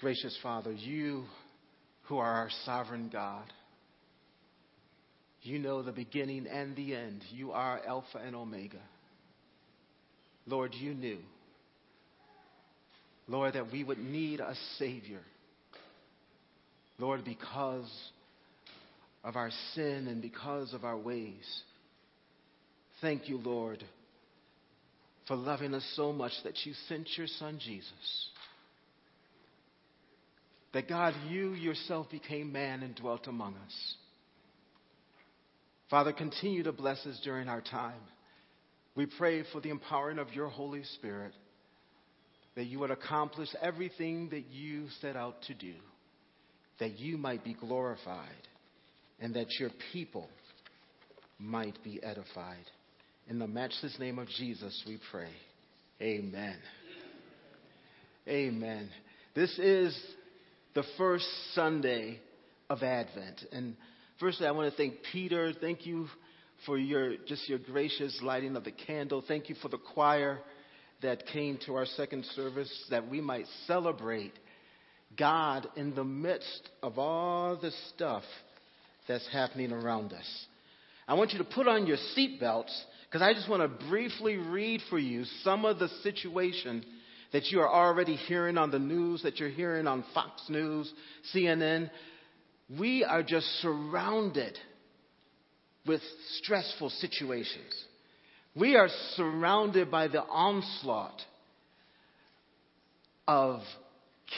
Gracious Father, you who are our sovereign God, you know the beginning and the end. You are Alpha and Omega. Lord, you knew, Lord, that we would need a Savior. Lord, because of our sin and because of our ways. Thank you, Lord, for loving us so much that you sent your Son Jesus. That God, you yourself became man and dwelt among us. Father, continue to bless us during our time. We pray for the empowering of your Holy Spirit that you would accomplish everything that you set out to do, that you might be glorified, and that your people might be edified. In the matchless name of Jesus, we pray. Amen. Amen. This is the first Sunday of Advent. And firstly, I want to thank Peter. Thank you for your just your gracious lighting of the candle. Thank you for the choir that came to our second service that we might celebrate God in the midst of all the stuff that's happening around us. I want you to put on your seatbelts because I just want to briefly read for you some of the situation that you are already hearing on the news, that you're hearing on Fox News, CNN. We are just surrounded with stressful situations. We are surrounded by the onslaught of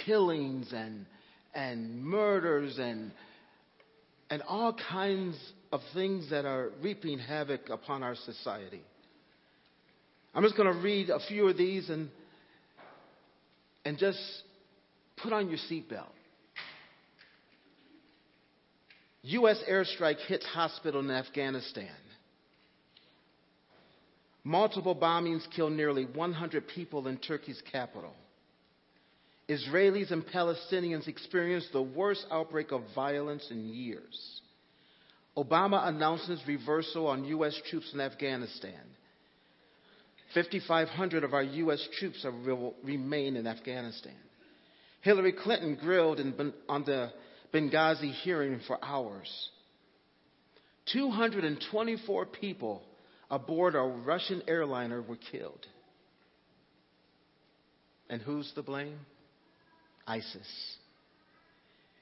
killings and, and murders and, and all kinds of things that are reaping havoc upon our society. I'm just going to read a few of these and, and just put on your seatbelt. U.S. airstrike hits hospital in Afghanistan. Multiple bombings kill nearly 100 people in Turkey's capital. Israelis and Palestinians experience the worst outbreak of violence in years. Obama announces reversal on U.S. troops in Afghanistan. 5,500 of our U.S. troops will remain in Afghanistan. Hillary Clinton grilled in, on the Benghazi hearing for hours. 224 people aboard a Russian airliner were killed. And who's to blame? ISIS.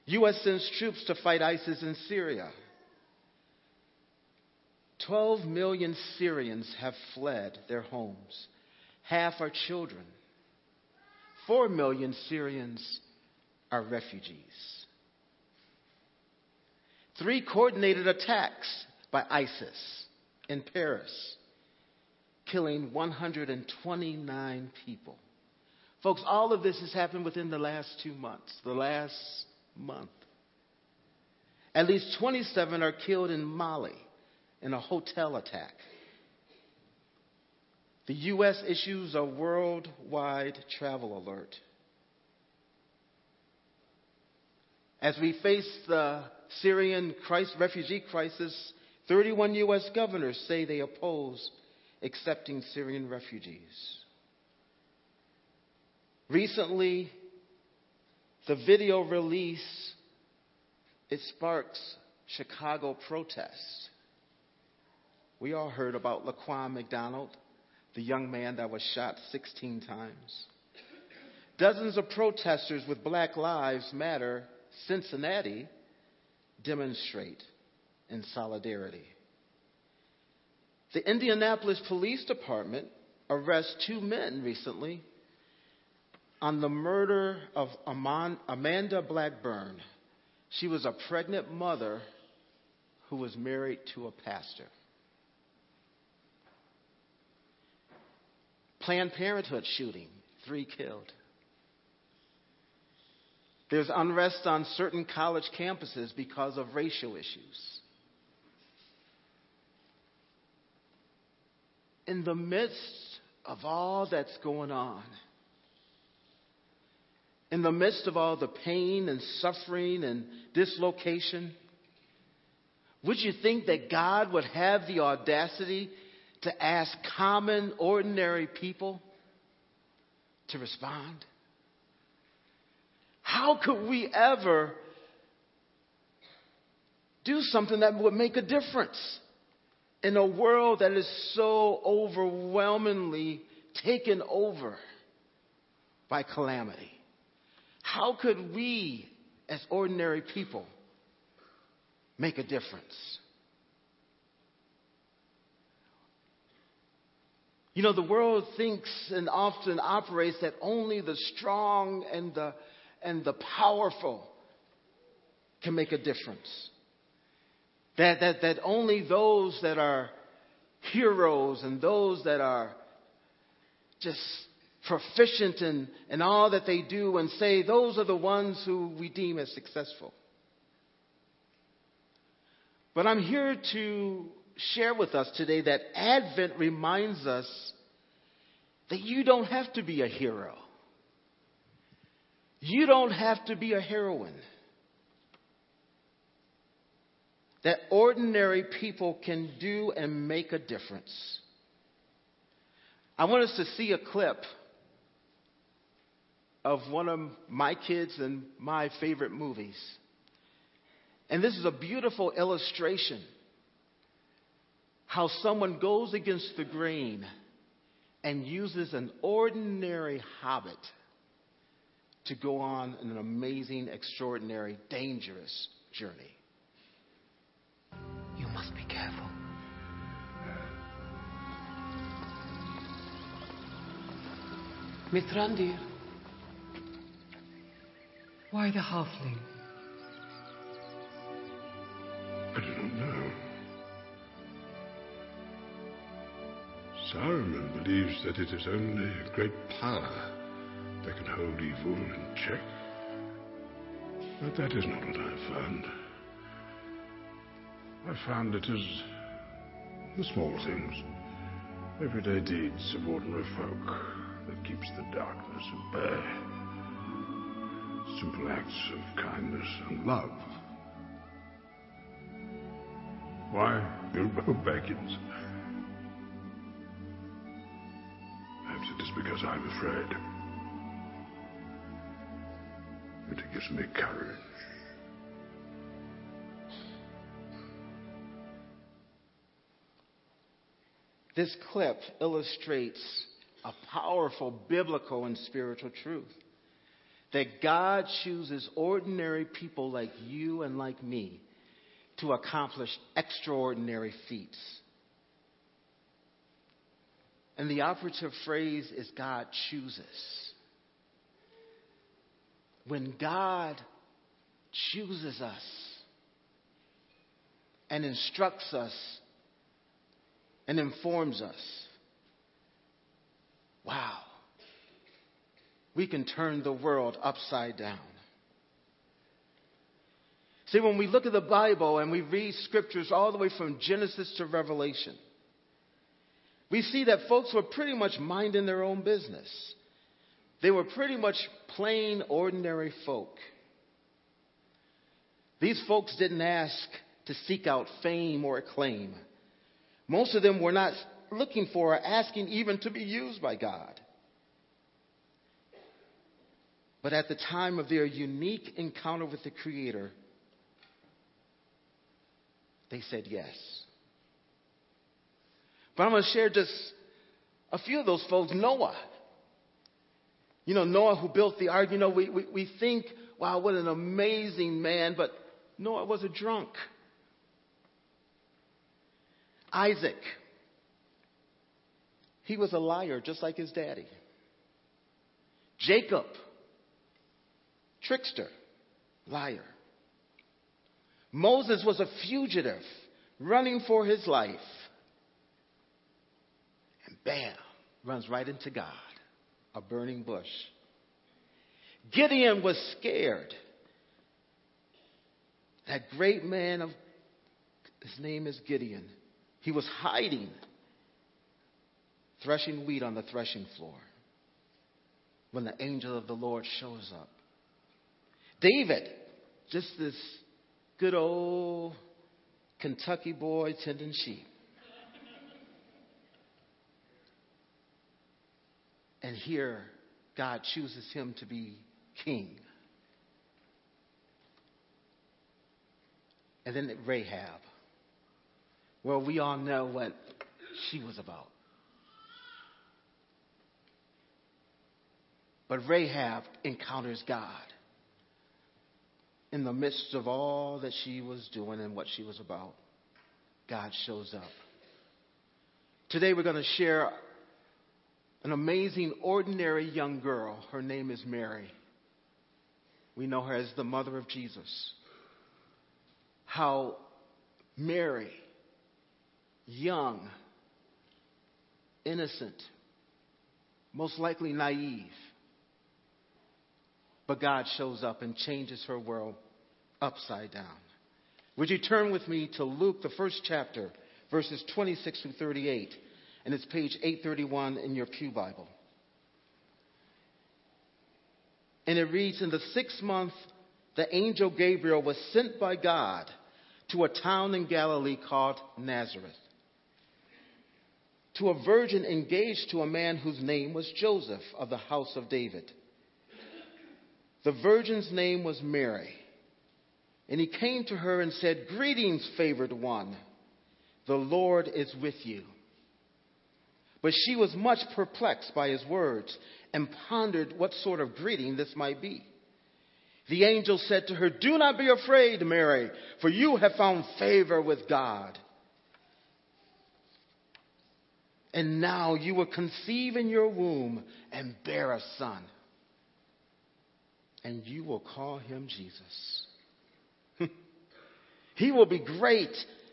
U.S. sends troops to fight ISIS in Syria. 12 million Syrians have fled their homes. Half are children. 4 million Syrians are refugees. Three coordinated attacks by ISIS in Paris, killing 129 people. Folks, all of this has happened within the last two months, the last month. At least 27 are killed in Mali in a hotel attack. The U.S. issues a worldwide travel alert. As we face the Syrian refugee crisis, 31 U.S. governors say they oppose accepting Syrian refugees. Recently, the video release it sparks Chicago protests. We all heard about Laquan McDonald, the young man that was shot 16 times. Dozens of protesters with Black Lives Matter Cincinnati demonstrate in solidarity. The Indianapolis Police Department arrested two men recently on the murder of Amanda Blackburn. She was a pregnant mother who was married to a pastor. Planned Parenthood shooting, three killed. There's unrest on certain college campuses because of racial issues. In the midst of all that's going on, in the midst of all the pain and suffering and dislocation, would you think that God would have the audacity to ask common, ordinary people to respond? How could we ever do something that would make a difference in a world that is so overwhelmingly taken over by calamity? How could we, as ordinary people, make a difference? You know, the world thinks and often operates that only the strong and the, and the powerful can make a difference. That, that, that only those that are heroes and those that are just proficient in, in all that they do and say, those are the ones who we deem as successful. But I'm here to share with us today that Advent reminds us that you don't have to be a hero. You don't have to be a heroine. That ordinary people can do and make a difference. I want us to see a clip of one of my kids and my favorite movies. And this is a beautiful illustration how someone goes against the grain and uses an ordinary habit to go on an amazing, extraordinary, dangerous journey. You must be careful. Mithrandir. Why the halfling? I do not know. Saruman believes that it is only great power that can hold evil in check. But that is not what I found. I found it is the small things, everyday deeds of ordinary folk that keeps the darkness at bay. Simple acts of kindness and love. Why Bilbo Baggins? Because I'm afraid. And it gives me courage. This clip illustrates a powerful biblical and spiritual truth that God chooses ordinary people like you and like me to accomplish extraordinary feats. And the operative phrase is God chooses. When God chooses us and instructs us and informs us, wow, we can turn the world upside down. See, when we look at the Bible and we read scriptures all the way from Genesis to Revelation, we see that folks were pretty much minding their own business. They were pretty much plain, ordinary folk. These folks didn't ask to seek out fame or acclaim. Most of them were not looking for or asking even to be used by God. But at the time of their unique encounter with the Creator, they said yes. But I'm going to share just a few of those folks. Noah. You know, Noah who built the ark, you know, we, we, we think, wow, what an amazing man, but Noah was a drunk. Isaac. He was a liar, just like his daddy. Jacob. Trickster. Liar. Moses was a fugitive running for his life. Bam, runs right into God, a burning bush. Gideon was scared. That great man of, his name is Gideon. He was hiding, threshing wheat on the threshing floor when the angel of the Lord shows up. David, just this good old Kentucky boy tending sheep. And here, God chooses him to be king. And then Rahab. Well, we all know what she was about. But Rahab encounters God in the midst of all that she was doing and what she was about. God shows up. Today we're going to share an amazing, ordinary young girl. Her name is Mary. We know her as the mother of Jesus. How Mary, young, innocent, most likely naive, but God shows up and changes her world upside down. Would you turn with me to Luke, the first chapter, verses 26 through 38, and it's page 831 in your Pew Bible. And it reads In the sixth month, the angel Gabriel was sent by God to a town in Galilee called Nazareth, to a virgin engaged to a man whose name was Joseph of the house of David. The virgin's name was Mary. And he came to her and said, Greetings, favored one. The Lord is with you. But she was much perplexed by his words and pondered what sort of greeting this might be. The angel said to her, Do not be afraid, Mary, for you have found favor with God. And now you will conceive in your womb and bear a son. And you will call him Jesus. he will be great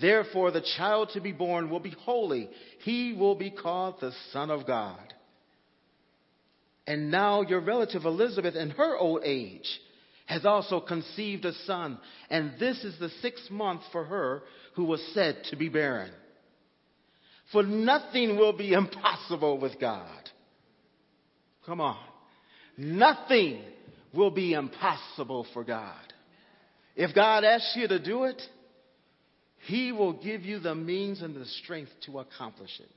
Therefore, the child to be born will be holy. He will be called the Son of God. And now your relative Elizabeth, in her old age, has also conceived a son. And this is the sixth month for her who was said to be barren. For nothing will be impossible with God. Come on. Nothing will be impossible for God. If God asks you to do it, he will give you the means and the strength to accomplish it.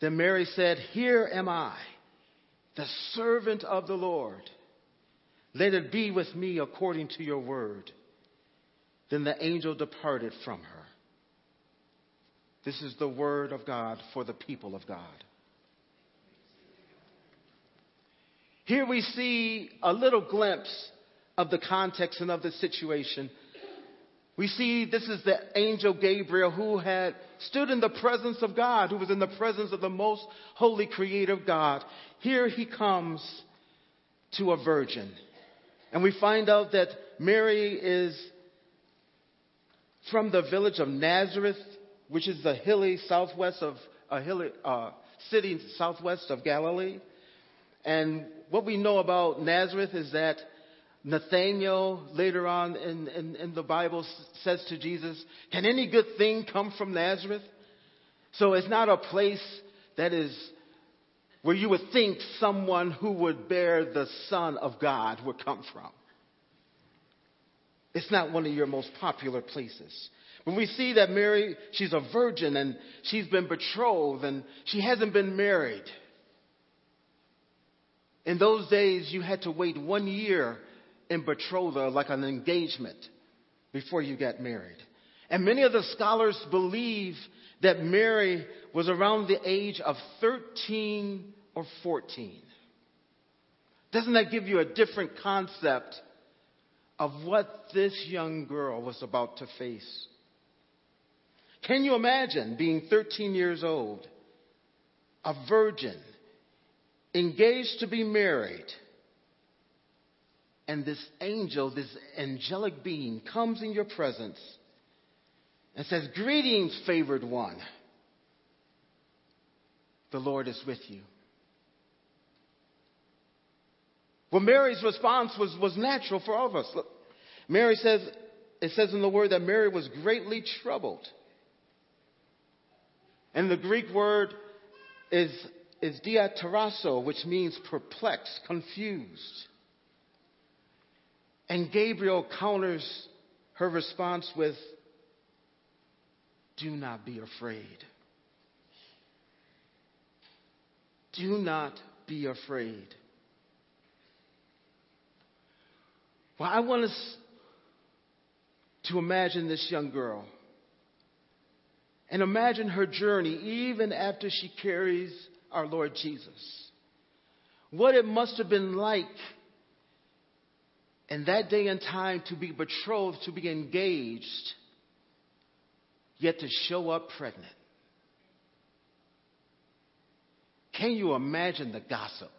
Then Mary said, Here am I, the servant of the Lord. Let it be with me according to your word. Then the angel departed from her. This is the word of God for the people of God. Here we see a little glimpse of the context and of the situation we see this is the angel Gabriel who had stood in the presence of God, who was in the presence of the most holy creative God. Here he comes to a virgin. And we find out that Mary is from the village of Nazareth, which is a hilly southwest of a hilly uh, city southwest of Galilee. And what we know about Nazareth is that Nathaniel, later on in, in, in, the Bible, says to Jesus, Can any good thing come from Nazareth? So it's not a place that is where you would think someone who would bear the Son of God would come from. It's not one of your most popular places. When we see that Mary, she's a virgin and she's been betrothed and she hasn't been married. In those days, you had to wait one year in betrothal, like an engagement, before you get married. And many of the scholars believe that Mary was around the age of 13 or 14. Doesn't that give you a different concept of what this young girl was about to face? Can you imagine being 13 years old, a virgin, engaged to be married? And this angel, this angelic being, comes in your presence and says, Greetings, favored one. The Lord is with you. Well, Mary's response was, was natural for all of us. Look, Mary says, it says in the word that Mary was greatly troubled. And the Greek word is, is diatarasso, which means perplexed, confused. And Gabriel counters her response with, Do not be afraid. Do not be afraid. Well, I want us to imagine this young girl and imagine her journey even after she carries our Lord Jesus. What it must have been like in that day and time to be betrothed, to be engaged, yet to show up pregnant. Can you imagine the gossip?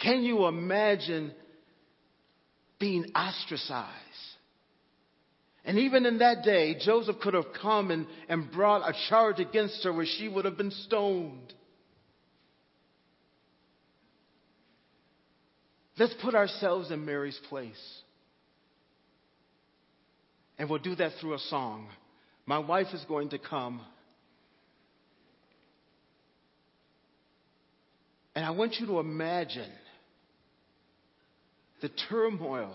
Can you imagine being ostracized? And even in that day, Joseph could have come and, and brought a charge against her where she would have been stoned. Let's put ourselves in Mary's place. And we'll do that through a song. My wife is going to come. And I want you to imagine the turmoil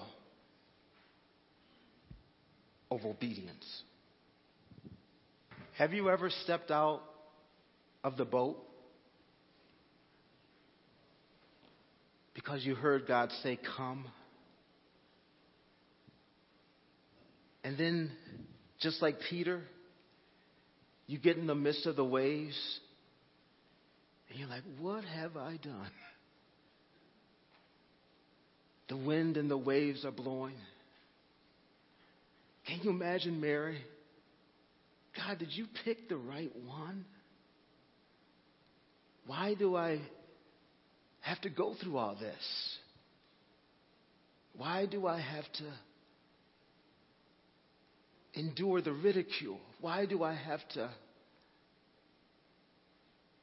of obedience. Have you ever stepped out of the boat because you heard God say, Come? And then, just like Peter, you get in the midst of the waves and you're like, What have I done? The wind and the waves are blowing. Can you imagine Mary? God, did you pick the right one? Why do I have to go through all this? Why do I have to endure the ridicule? Why do I have to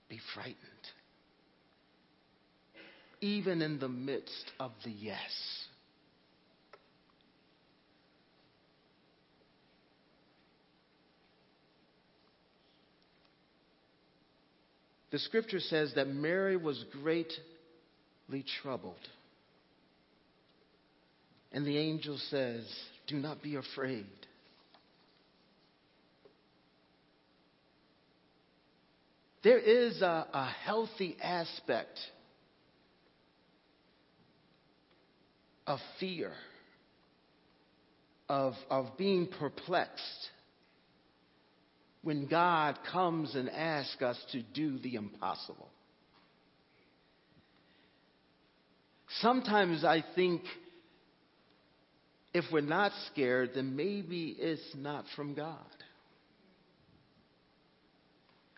be frightened? Even in the midst of the yes. The scripture says that Mary was greatly troubled. And the angel says, Do not be afraid. There is a, a healthy aspect of fear, of, of being perplexed when God comes and asks us to do the impossible. Sometimes I think if we're not scared, then maybe it's not from God.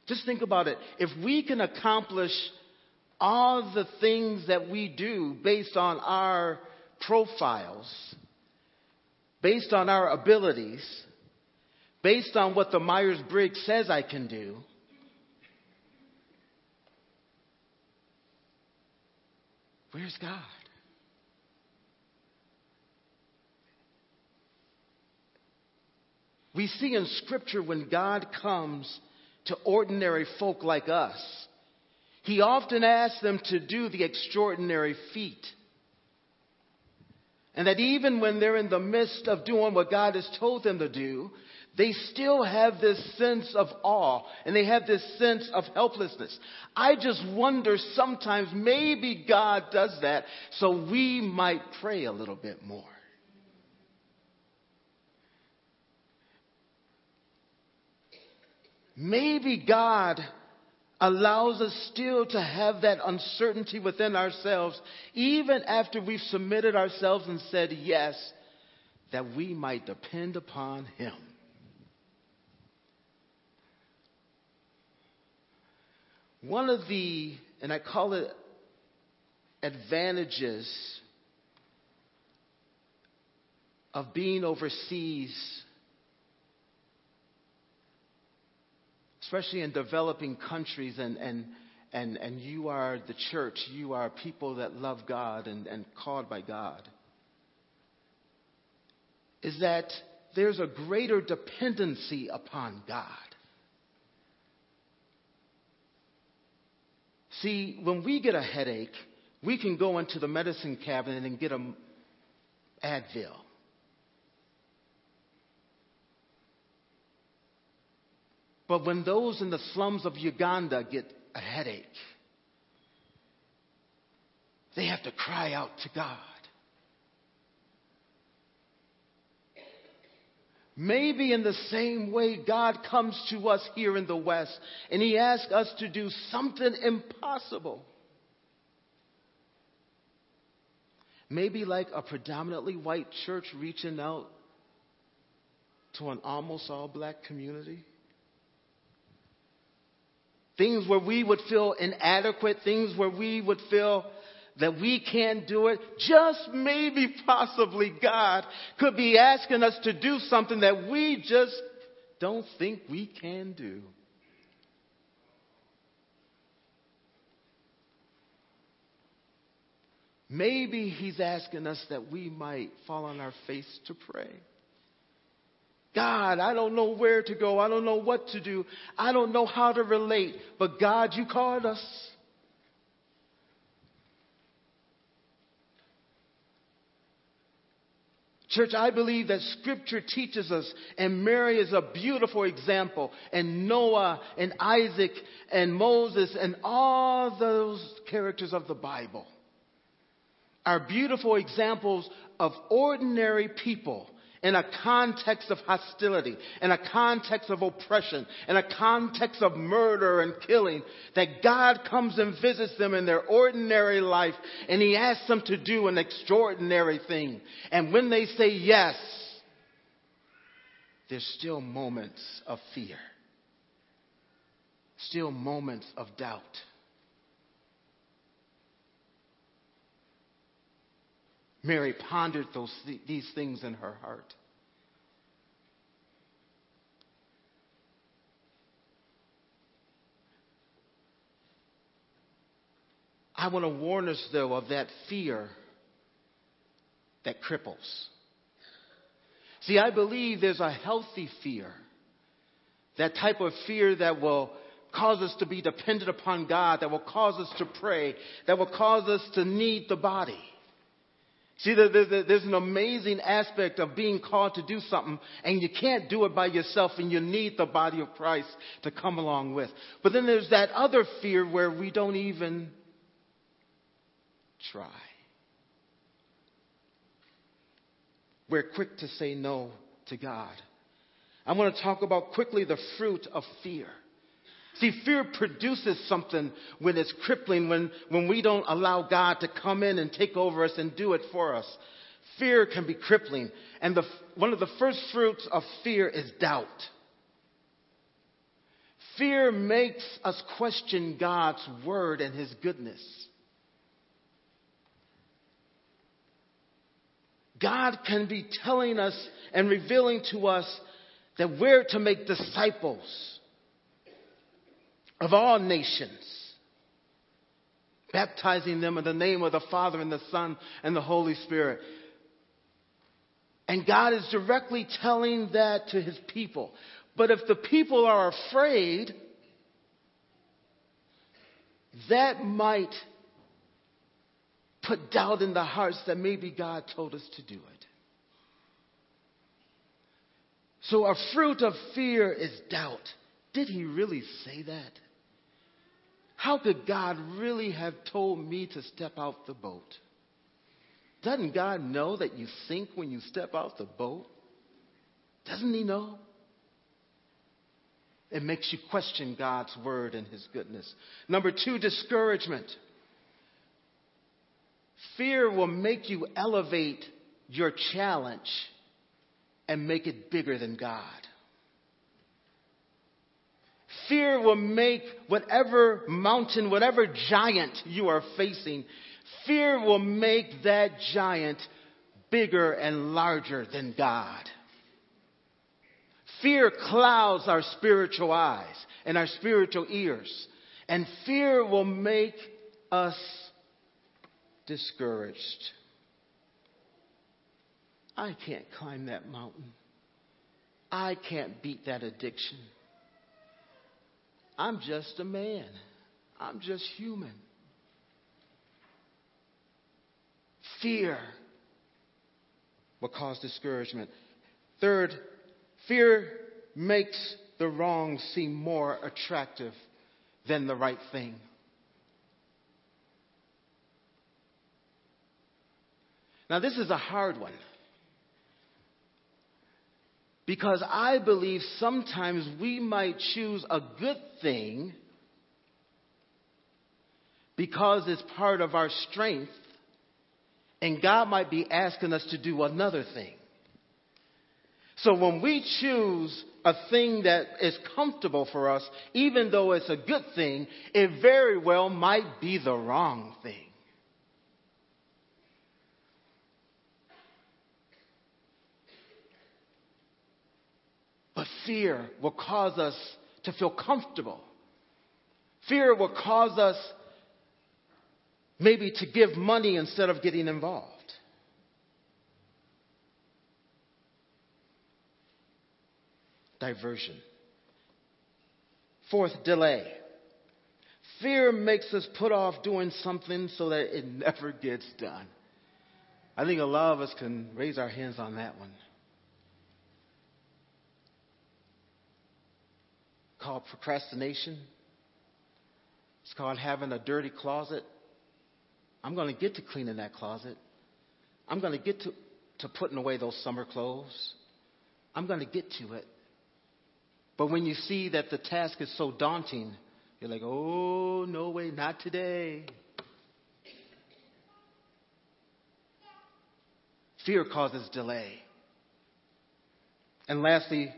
Just think about it. If we can accomplish all the things that we do based on our profiles, based on our abilities, based on what the Myers Briggs says I can do, where's God? We see in Scripture when God comes to ordinary folk like us, He often asks them to do the extraordinary feat. And that even when they're in the midst of doing what God has told them to do, they still have this sense of awe and they have this sense of helplessness. I just wonder sometimes maybe God does that so we might pray a little bit more. Maybe God allows us still to have that uncertainty within ourselves, even after we've submitted ourselves and said yes, that we might depend upon Him. One of the, and I call it advantages of being overseas, especially in developing countries, and, and, and, and you are the church, you are people that love God and, and called by God, is that there's a greater dependency upon God. See, when we get a headache, we can go into the medicine cabinet and get a Advil. But when those in the slums of Uganda get a headache, they have to cry out to God. Maybe in the same way, God comes to us here in the West and He asks us to do something impossible. Maybe like a predominantly white church reaching out to an almost all black community. Things where we would feel inadequate, things where we would feel that we can't do it, just maybe possibly God could be asking us to do something that we just don't think we can do. Maybe He's asking us that we might fall on our face to pray. God, I don't know where to go. I don't know what to do. I don't know how to relate. But God, you called us. Church, I believe that scripture teaches us, and Mary is a beautiful example, and Noah, and Isaac, and Moses, and all those characters of the Bible are beautiful examples of ordinary people in a context of hostility, in a context of oppression, in a context of murder and killing, that God comes and visits them in their ordinary life and He asks them to do an extraordinary thing. And when they say yes, there's still moments of fear, still moments of doubt. Mary pondered those, these things in her heart. I want to warn us, though, of that fear that cripples. See, I believe there's a healthy fear. That type of fear that will cause us to be dependent upon God, that will cause us to pray, that will cause us to need the body. See, there's an amazing aspect of being called to do something, and you can't do it by yourself, and you need the body of Christ to come along with. But then there's that other fear where we don't even try. We're quick to say no to God. I want to talk about quickly the fruit of fear. See, fear produces something when it's crippling, when, when we don't allow God to come in and take over us and do it for us. Fear can be crippling. And the, one of the first fruits of fear is doubt. Fear makes us question God's word and his goodness. God can be telling us and revealing to us that we're to make disciples of all nations, baptizing them in the name of the Father and the Son and the Holy Spirit. And God is directly telling that to his people. But if the people are afraid, that might put doubt in the hearts that maybe God told us to do it. So a fruit of fear is doubt. Did he really say that? How could God really have told me to step out the boat? Doesn't God know that you sink when you step out the boat? Doesn't He know? It makes you question God's word and His goodness. Number two, discouragement. Fear will make you elevate your challenge and make it bigger than God. Fear will make whatever mountain, whatever giant you are facing, fear will make that giant bigger and larger than God. Fear clouds our spiritual eyes and our spiritual ears. And fear will make us discouraged. I can't climb that mountain. I can't beat that addiction. I'm just a man. I'm just human. Fear will cause discouragement. Third, fear makes the wrong seem more attractive than the right thing. Now, this is a hard one. Because I believe sometimes we might choose a good thing because it's part of our strength, and God might be asking us to do another thing. So when we choose a thing that is comfortable for us, even though it's a good thing, it very well might be the wrong thing. But fear will cause us to feel comfortable. Fear will cause us maybe to give money instead of getting involved. Diversion. Fourth, delay. Fear makes us put off doing something so that it never gets done. I think a lot of us can raise our hands on that one. Called procrastination. It's called having a dirty closet. I'm going to get to cleaning that closet. I'm going to get to, to putting away those summer clothes. I'm going to get to it. But when you see that the task is so daunting, you're like, oh, no way, not today. Fear causes delay. And lastly,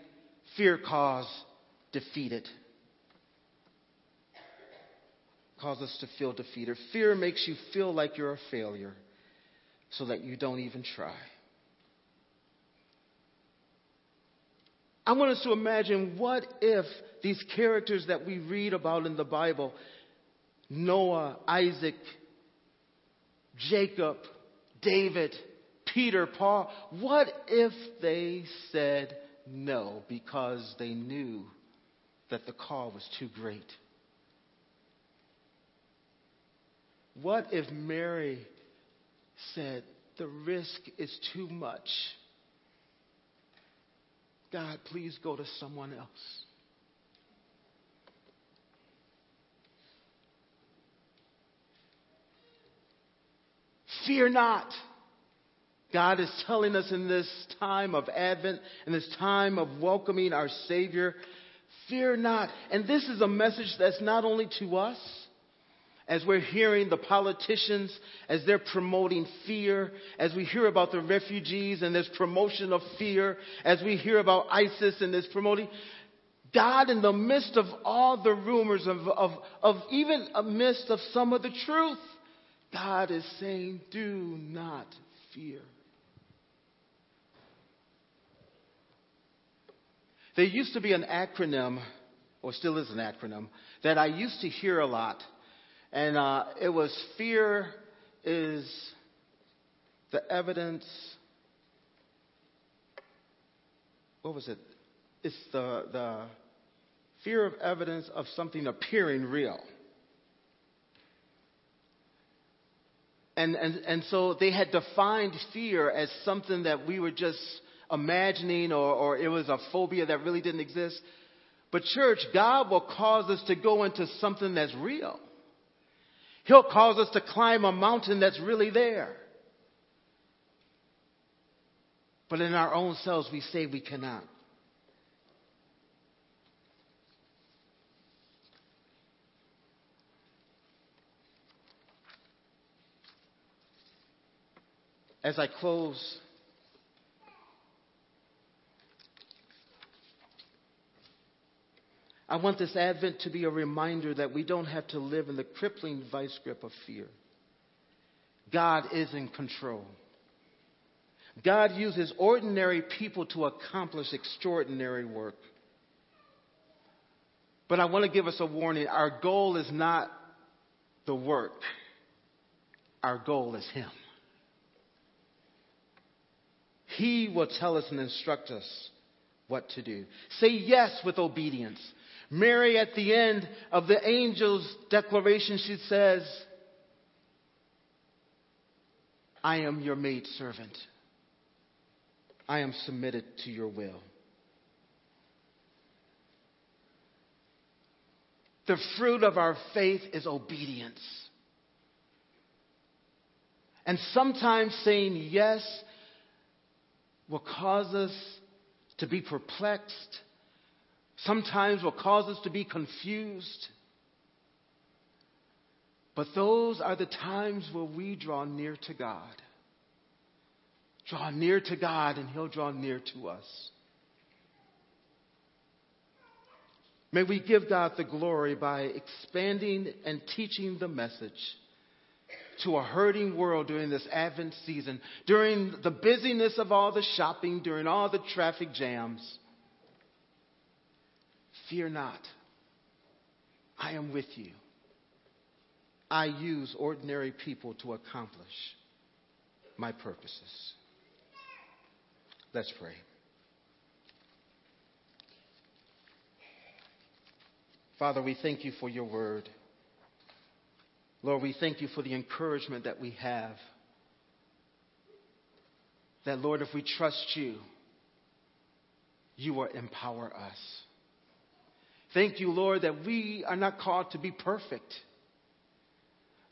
fear causes defeated. Cause us to feel defeated. Fear makes you feel like you're a failure so that you don't even try. I want us to imagine what if these characters that we read about in the Bible Noah, Isaac, Jacob, David, Peter, Paul what if they said no because they knew that the call was too great? What if Mary said, The risk is too much? God, please go to someone else. Fear not. God is telling us in this time of Advent, in this time of welcoming our Savior, Fear not. And this is a message that's not only to us, as we're hearing the politicians, as they're promoting fear, as we hear about the refugees and this promotion of fear, as we hear about ISIS and this promoting, God, in the midst of all the rumors, of, of, of even amidst of some of the truth, God is saying, do not fear. There used to be an acronym, or still is an acronym, that I used to hear a lot. And uh, it was fear is the evidence. What was it? It's the, the fear of evidence of something appearing real. And, and, and so they had defined fear as something that we were just imagining or, or it was a phobia that really didn't exist. But, church, God will cause us to go into something that's real. He'll cause us to climb a mountain that's really there. But in our own selves, we say we cannot. As I close, I want this Advent to be a reminder that we don't have to live in the crippling vice grip of fear. God is in control. God uses ordinary people to accomplish extraordinary work. But I want to give us a warning. Our goal is not the work, our goal is Him. He will tell us and instruct us what to do. Say yes with obedience. Mary, at the end of the angel's declaration, she says, I am your maid servant. I am submitted to your will. The fruit of our faith is obedience. And sometimes saying yes will cause us to be perplexed, sometimes will cause us to be confused. But those are the times where we draw near to God. Draw near to God, and He'll draw near to us. May we give God the glory by expanding and teaching the message to a hurting world during this Advent season, during the busyness of all the shopping, during all the traffic jams. Fear not. I am with you. I use ordinary people to accomplish my purposes. Let's pray. Father, we thank you for your word. Lord, we thank you for the encouragement that we have. That, Lord, if we trust you, you will empower us. Thank you, Lord, that we are not called to be perfect.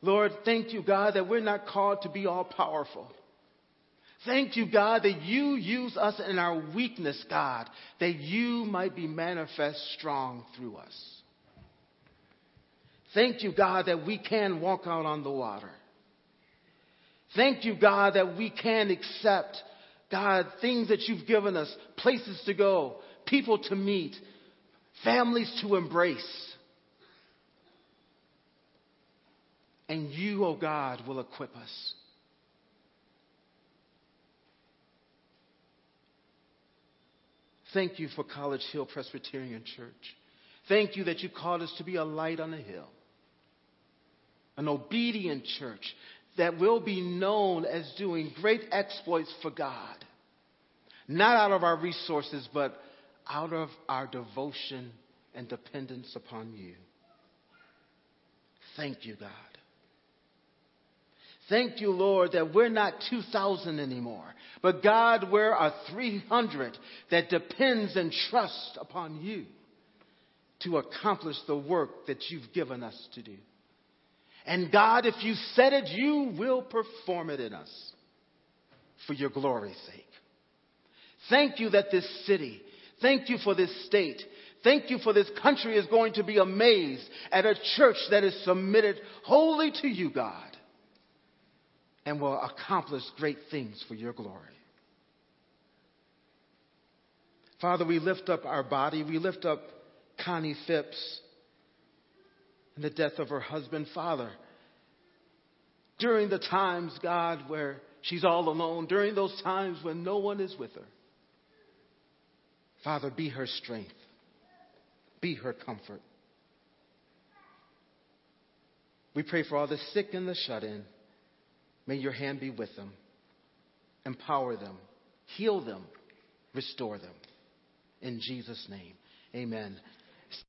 Lord, thank you, God, that we're not called to be all powerful. Thank you, God, that you use us in our weakness, God, that you might be manifest strong through us. Thank you, God, that we can walk out on the water. Thank you, God, that we can accept, God, things that you've given us, places to go, people to meet, families to embrace. And you, oh God, will equip us. Thank you for College Hill Presbyterian Church. Thank you that you called us to be a light on a hill an obedient church that will be known as doing great exploits for God. Not out of our resources, but out of our devotion and dependence upon you. Thank you, God. Thank you, Lord, that we're not 2,000 anymore, but God, we're a 300 that depends and trusts upon you to accomplish the work that you've given us to do. And God, if you said it, you will perform it in us for your glory's sake. Thank you that this city, thank you for this state, thank you for this country is going to be amazed at a church that is submitted wholly to you, God, and will accomplish great things for your glory. Father, we lift up our body, we lift up Connie Phipps and the death of her husband, father. During the times, God, where she's all alone, during those times when no one is with her, Father, be her strength, be her comfort. We pray for all the sick and the shut in. May your hand be with them, empower them, heal them, restore them. In Jesus' name, amen.